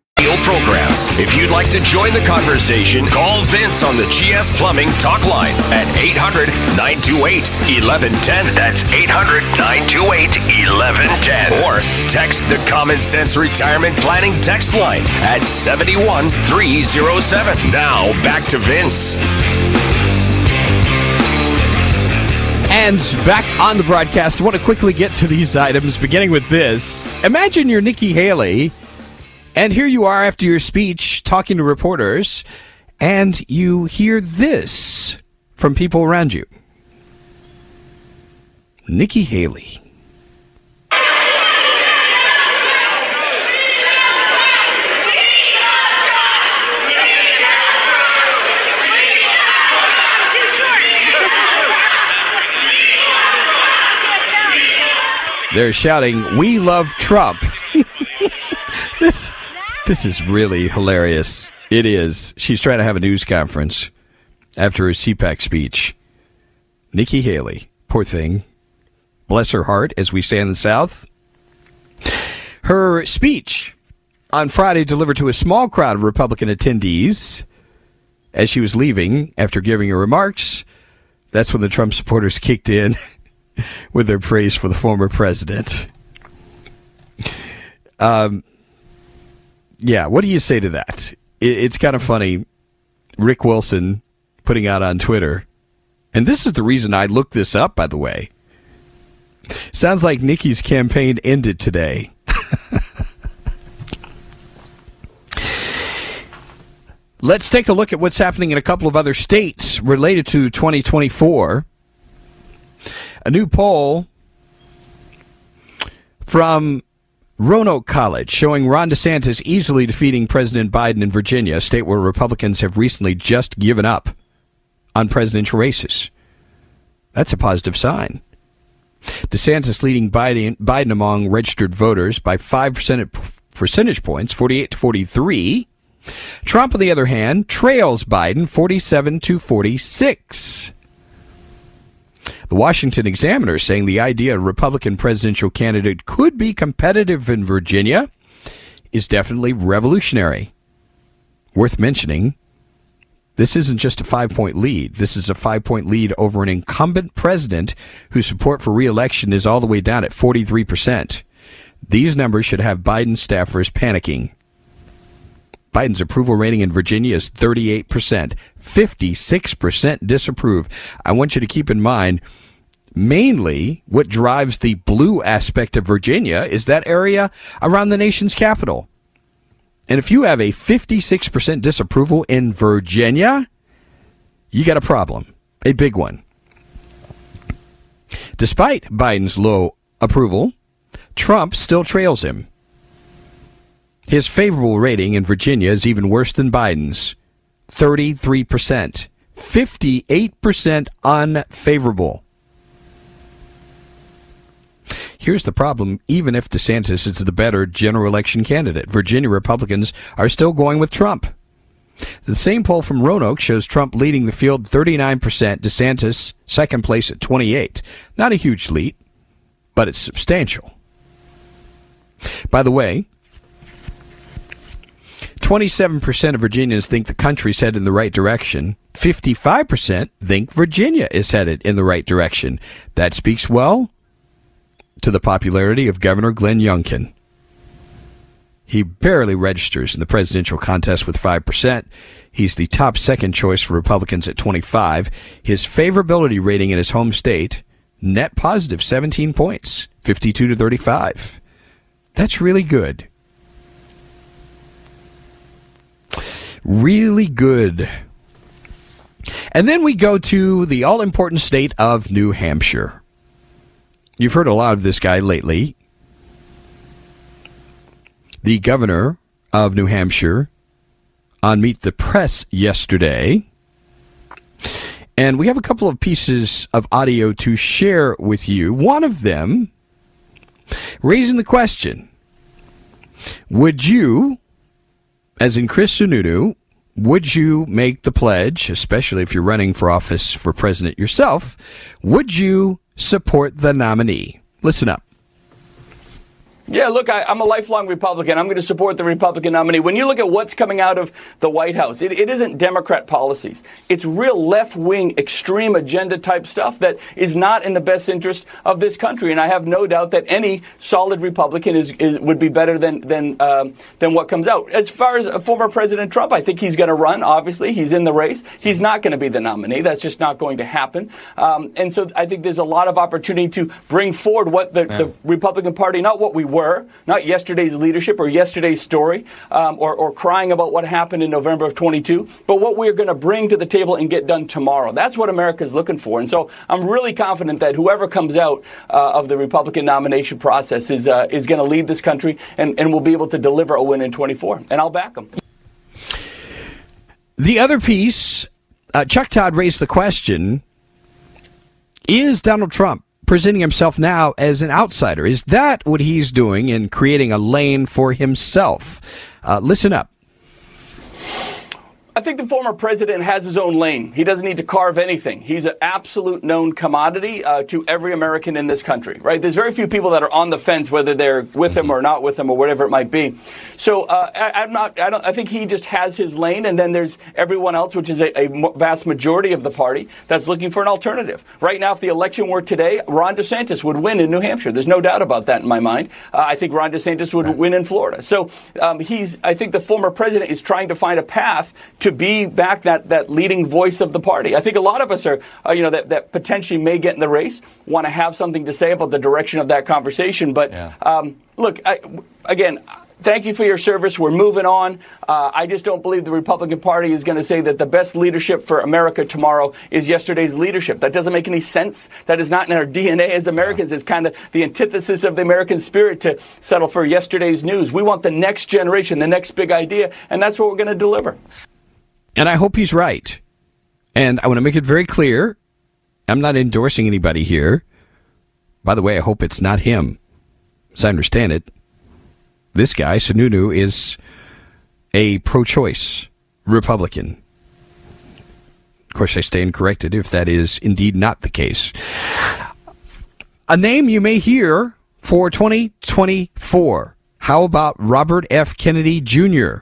Radio program. If you'd like to join the conversation, call Vince on the GS Plumbing talk line at 800 928 1110. That's 800 928 1110. Or text the Common Sense Retirement Planning text line at 71307. Now back to Vince. And back on the broadcast, I want to quickly get to these items, beginning with this. Imagine you're Nikki Haley, and here you are after your speech talking to reporters, and you hear this from people around you. Nikki Haley. They're shouting, "We love Trump." this this is really hilarious. It is. She's trying to have a news conference after her CPAC speech. Nikki Haley, poor thing. Bless her heart, as we say in the South. Her speech on Friday delivered to a small crowd of Republican attendees as she was leaving after giving her remarks. That's when the Trump supporters kicked in with their praise for the former president. Um, yeah, what do you say to that? It, it's kind of funny. Rick Wilson putting out on Twitter, and this is the reason I looked this up, by the way. Sounds like Nikki's campaign ended today. Let's take a look at what's happening in a couple of other states related to 2024. A new poll from Roanoke College showing Ron DeSantis easily defeating President Biden in Virginia, a state where Republicans have recently just given up on presidential races. That's a positive sign. DeSantis leading Biden, Biden among registered voters by 5 percentage points, 48 to 43. Trump, on the other hand, trails Biden 47 to 46. The Washington Examiner saying the idea a Republican presidential candidate could be competitive in Virginia is definitely revolutionary. Worth mentioning, this isn't just a five point lead. This is a five point lead over an incumbent president whose support for reelection is all the way down at 43%. These numbers should have Biden staffers panicking. Biden's approval rating in Virginia is 38%, 56% disapprove. I want you to keep in mind, mainly what drives the blue aspect of Virginia is that area around the nation's capital. And if you have a 56% disapproval in Virginia, you got a problem, a big one. Despite Biden's low approval, Trump still trails him. His favorable rating in Virginia is even worse than Biden's 33%, 58% unfavorable. Here's the problem even if DeSantis is the better general election candidate, Virginia Republicans are still going with Trump. The same poll from Roanoke shows Trump leading the field 39%, DeSantis second place at 28. Not a huge lead, but it's substantial. By the way, 27% of Virginians think the country's headed in the right direction. 55% think Virginia is headed in the right direction. That speaks well to the popularity of Governor Glenn Youngkin. He barely registers in the presidential contest with 5%. He's the top second choice for Republicans at 25. His favorability rating in his home state, net positive 17 points, 52 to 35. That's really good. Really good. And then we go to the all important state of New Hampshire. You've heard a lot of this guy lately. The governor of New Hampshire on Meet the Press yesterday. And we have a couple of pieces of audio to share with you. One of them raising the question Would you as in Chris Sununu, would you make the pledge, especially if you're running for office for president yourself, would you support the nominee? Listen up. Yeah, look, I, am a lifelong Republican. I'm going to support the Republican nominee. When you look at what's coming out of the White House, it, it isn't Democrat policies. It's real left wing, extreme agenda type stuff that is not in the best interest of this country. And I have no doubt that any solid Republican is, is would be better than than um, than what comes out. As far as former President Trump, I think he's going to run. Obviously, he's in the race. He's not going to be the nominee. That's just not going to happen. Um, and so I think there's a lot of opportunity to bring forward what the, yeah. the Republican Party, not what we were were, not yesterday's leadership or yesterday's story um, or, or crying about what happened in November of 22, but what we're going to bring to the table and get done tomorrow. That's what America is looking for. And so I'm really confident that whoever comes out uh, of the Republican nomination process is, uh, is going to lead this country and, and will be able to deliver a win in 24. And I'll back them. The other piece, uh, Chuck Todd raised the question is Donald Trump presenting himself now as an outsider. Is that what he's doing in creating a lane for himself? Uh, listen up. I think the former president has his own lane. He doesn't need to carve anything. He's an absolute known commodity uh, to every American in this country, right? There's very few people that are on the fence whether they're with him or not with him or whatever it might be. So uh, I, am not. I don't. I think he just has his lane, and then there's everyone else, which is a, a, vast majority of the party that's looking for an alternative. Right now, if the election were today, Ron DeSantis would win in New Hampshire. There's no doubt about that in my mind. Uh, I think Ron DeSantis would right. win in Florida. So um, he's. I think the former president is trying to find a path to be back that, that leading voice of the party. I think a lot of us are, uh, you know, that, that potentially may get in the race, want to have something to say about the direction of that conversation. But yeah. um, look, I, again, thank you for your service. We're moving on. Uh, I just don't believe the Republican Party is going to say that the best leadership for America tomorrow is yesterday's leadership. That doesn't make any sense. That is not in our DNA as Americans. It's kind of the antithesis of the American spirit to settle for yesterday's news. We want the next generation, the next big idea, and that's what we're going to deliver. And I hope he's right. And I want to make it very clear I'm not endorsing anybody here. By the way, I hope it's not him. As I understand it, this guy, Sununu, is a pro choice Republican. Of course, I stand corrected if that is indeed not the case. A name you may hear for 2024. How about Robert F. Kennedy Jr.?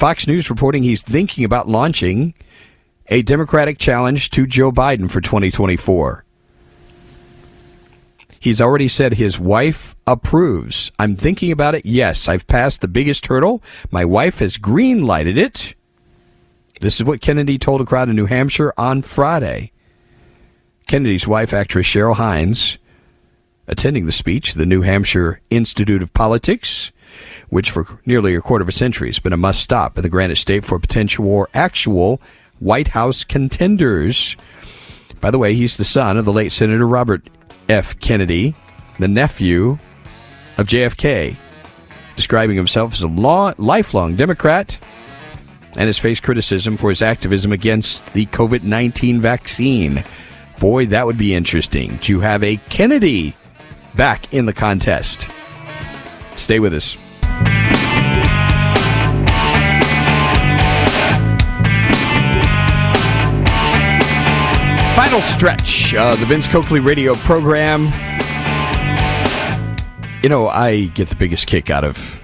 Fox News reporting he's thinking about launching a Democratic challenge to Joe Biden for 2024. He's already said his wife approves. I'm thinking about it. Yes, I've passed the biggest hurdle. My wife has green lighted it. This is what Kennedy told a crowd in New Hampshire on Friday. Kennedy's wife, actress Cheryl Hines, attending the speech, the New Hampshire Institute of Politics, which for nearly a quarter of a century has been a must stop in the Granite State for potential or actual White House contenders. By the way, he's the son of the late Senator Robert F. Kennedy, the nephew of JFK, describing himself as a law, lifelong Democrat and has faced criticism for his activism against the COVID 19 vaccine. Boy, that would be interesting to have a Kennedy back in the contest. Stay with us. Final stretch, uh, the Vince Coakley radio program. You know, I get the biggest kick out of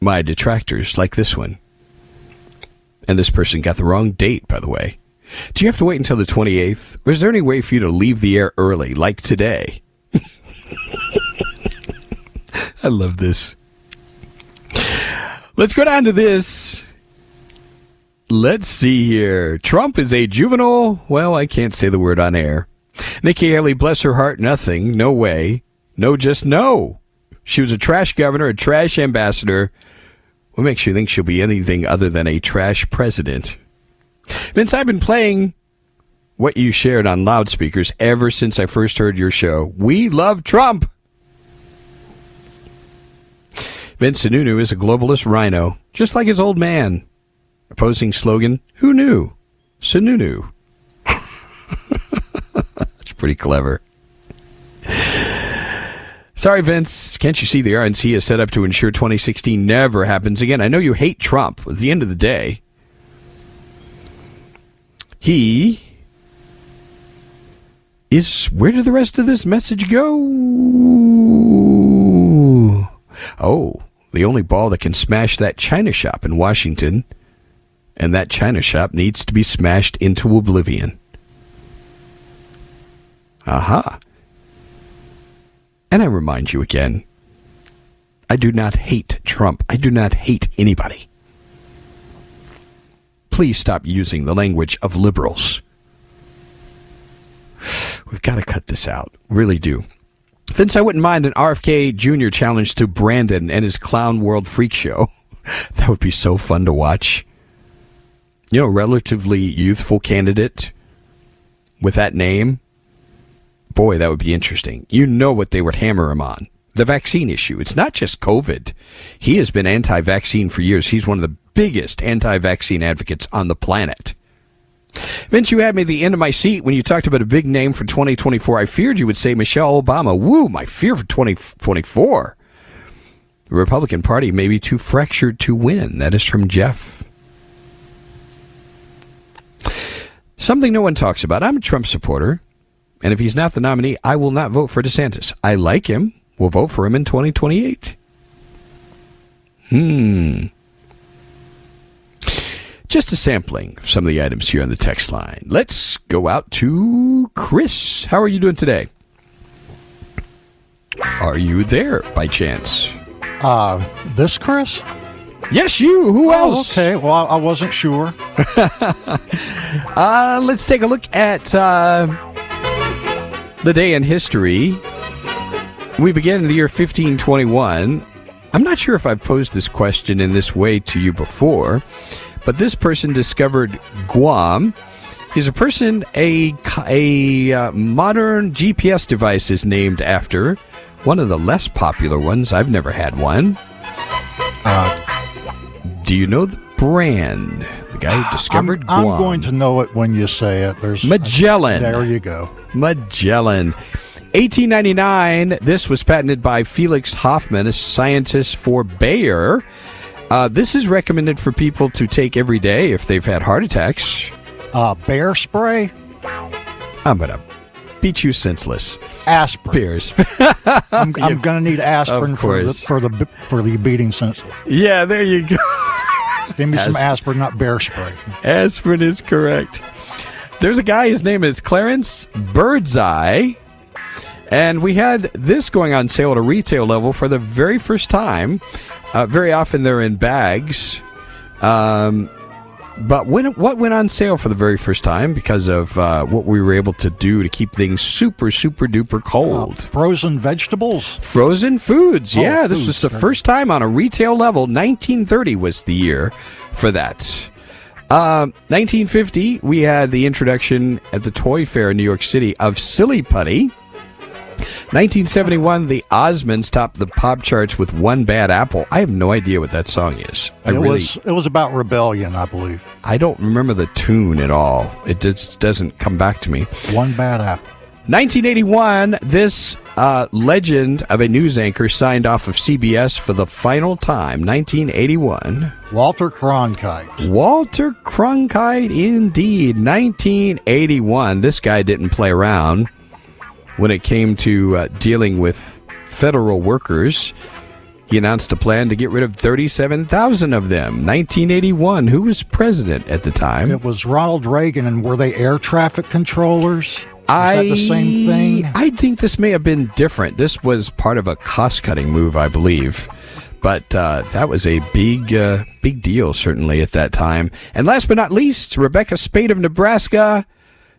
my detractors like this one. And this person got the wrong date, by the way. Do you have to wait until the 28th? Or is there any way for you to leave the air early, like today? I love this. Let's go down to this. Let's see here. Trump is a juvenile. Well, I can't say the word on air. Nikki Haley, bless her heart, nothing. No way. No, just no. She was a trash governor, a trash ambassador. What makes you think she'll be anything other than a trash president? Vince, I've been playing what you shared on loudspeakers ever since I first heard your show. We love Trump. Vince Sununu is a globalist rhino, just like his old man. Opposing slogan, Who knew? Sununu. That's pretty clever. Sorry, Vince. Can't you see the RNC is set up to ensure 2016 never happens again? I know you hate Trump. At the end of the day, he is. Where did the rest of this message go? Oh, the only ball that can smash that China shop in Washington, and that China shop needs to be smashed into oblivion. Aha. And I remind you again I do not hate Trump. I do not hate anybody. Please stop using the language of liberals. We've got to cut this out. Really do. Since I wouldn't mind an RFK Jr. challenge to Brandon and his Clown World Freak Show. That would be so fun to watch. You know, relatively youthful candidate with that name. Boy, that would be interesting. You know what they would hammer him on. The vaccine issue. It's not just COVID. He has been anti vaccine for years. He's one of the biggest anti vaccine advocates on the planet. Vince, you had me at the end of my seat when you talked about a big name for 2024. I feared you would say Michelle Obama. Woo, my fear for 2024. The Republican Party may be too fractured to win. That is from Jeff. Something no one talks about. I'm a Trump supporter. And if he's not the nominee, I will not vote for DeSantis. I like him. We'll vote for him in 2028. Hmm. Just a sampling of some of the items here on the text line. Let's go out to Chris. How are you doing today? Are you there by chance? Uh, this Chris? Yes, you. Who Oh, else? okay. Well, I, I wasn't sure. Uh, let's take a look at uh, the day in history. We begin in the year 1521. I'm not sure if I've posed this question in this way to you before, but this person discovered Guam. He's a person a a uh, modern GPS device is named after. One of the less popular ones. I've never had one. Do you know the brand? The guy who I'm, discovered I'm going to know it when you say it. There's Magellan. There you go. Magellan. 1899, this was patented by Felix Hoffman, a scientist for Bayer. Uh, this is recommended for people to take every day if they've had heart attacks. Uh, bear spray, I'm going to beat you senseless. aspirin. Beers. I'm, I'm going to need aspirin for the, for the for the beating sense. yeah, there you go. Give me some aspirin, not bear spray. Aspirin is correct. There's a guy, his name is Clarence Birdseye. And we had this going on sale at a retail level for the very first time. Uh, very often they're in bags. Um, but when what went on sale for the very first time because of uh, what we were able to do to keep things super super duper cold? Frozen vegetables. Frozen foods. Oh, yeah, this was the first time on a retail level. 1930 was the year for that. Um, 1950, we had the introduction at the Toy Fair in New York City of Silly Putty. 1971, the Osmonds topped the pop charts with One Bad Apple. I have no idea what that song is. I it really, was it was about rebellion, I believe. I don't remember the tune at all. It just doesn't come back to me. One bad apple. 1981, this uh, legend of a news anchor signed off of CBS for the final time. 1981. Walter Cronkite. Walter Cronkite, indeed. 1981. This guy didn't play around when it came to uh, dealing with federal workers. He announced a plan to get rid of 37,000 of them. 1981. Who was president at the time? It was Ronald Reagan, and were they air traffic controllers? Is I, that the same thing? I think this may have been different. This was part of a cost-cutting move, I believe. But uh, that was a big, uh, big deal, certainly at that time. And last but not least, Rebecca Spade of Nebraska.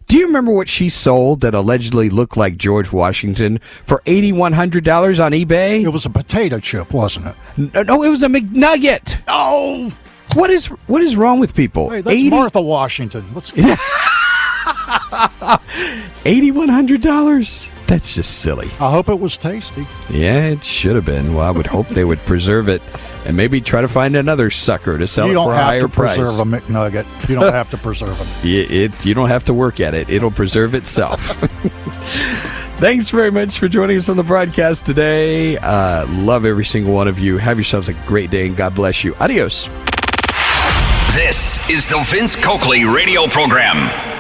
Do you remember what she sold that allegedly looked like George Washington for eighty-one hundred dollars on eBay? It was a potato chip, wasn't it? No, no, it was a McNugget. Oh, What is what is wrong with people? hey, that's 80 Martha Washington. What's Eighty-one hundred dollars. That's just silly. I hope it was tasty. Yeah, it should have been. Well, I would hope they would preserve it and maybe try to find another sucker to sell you it don't a have to preserve a McNugget. You don't have to preserve them. It, it, you don't have to work at it. It'll preserve itself. Thanks very much for joining us on the broadcast today. Uh, love every single one of you. Have yourselves a great day and God bless you. Adios. This is the Vince Coakley radio program.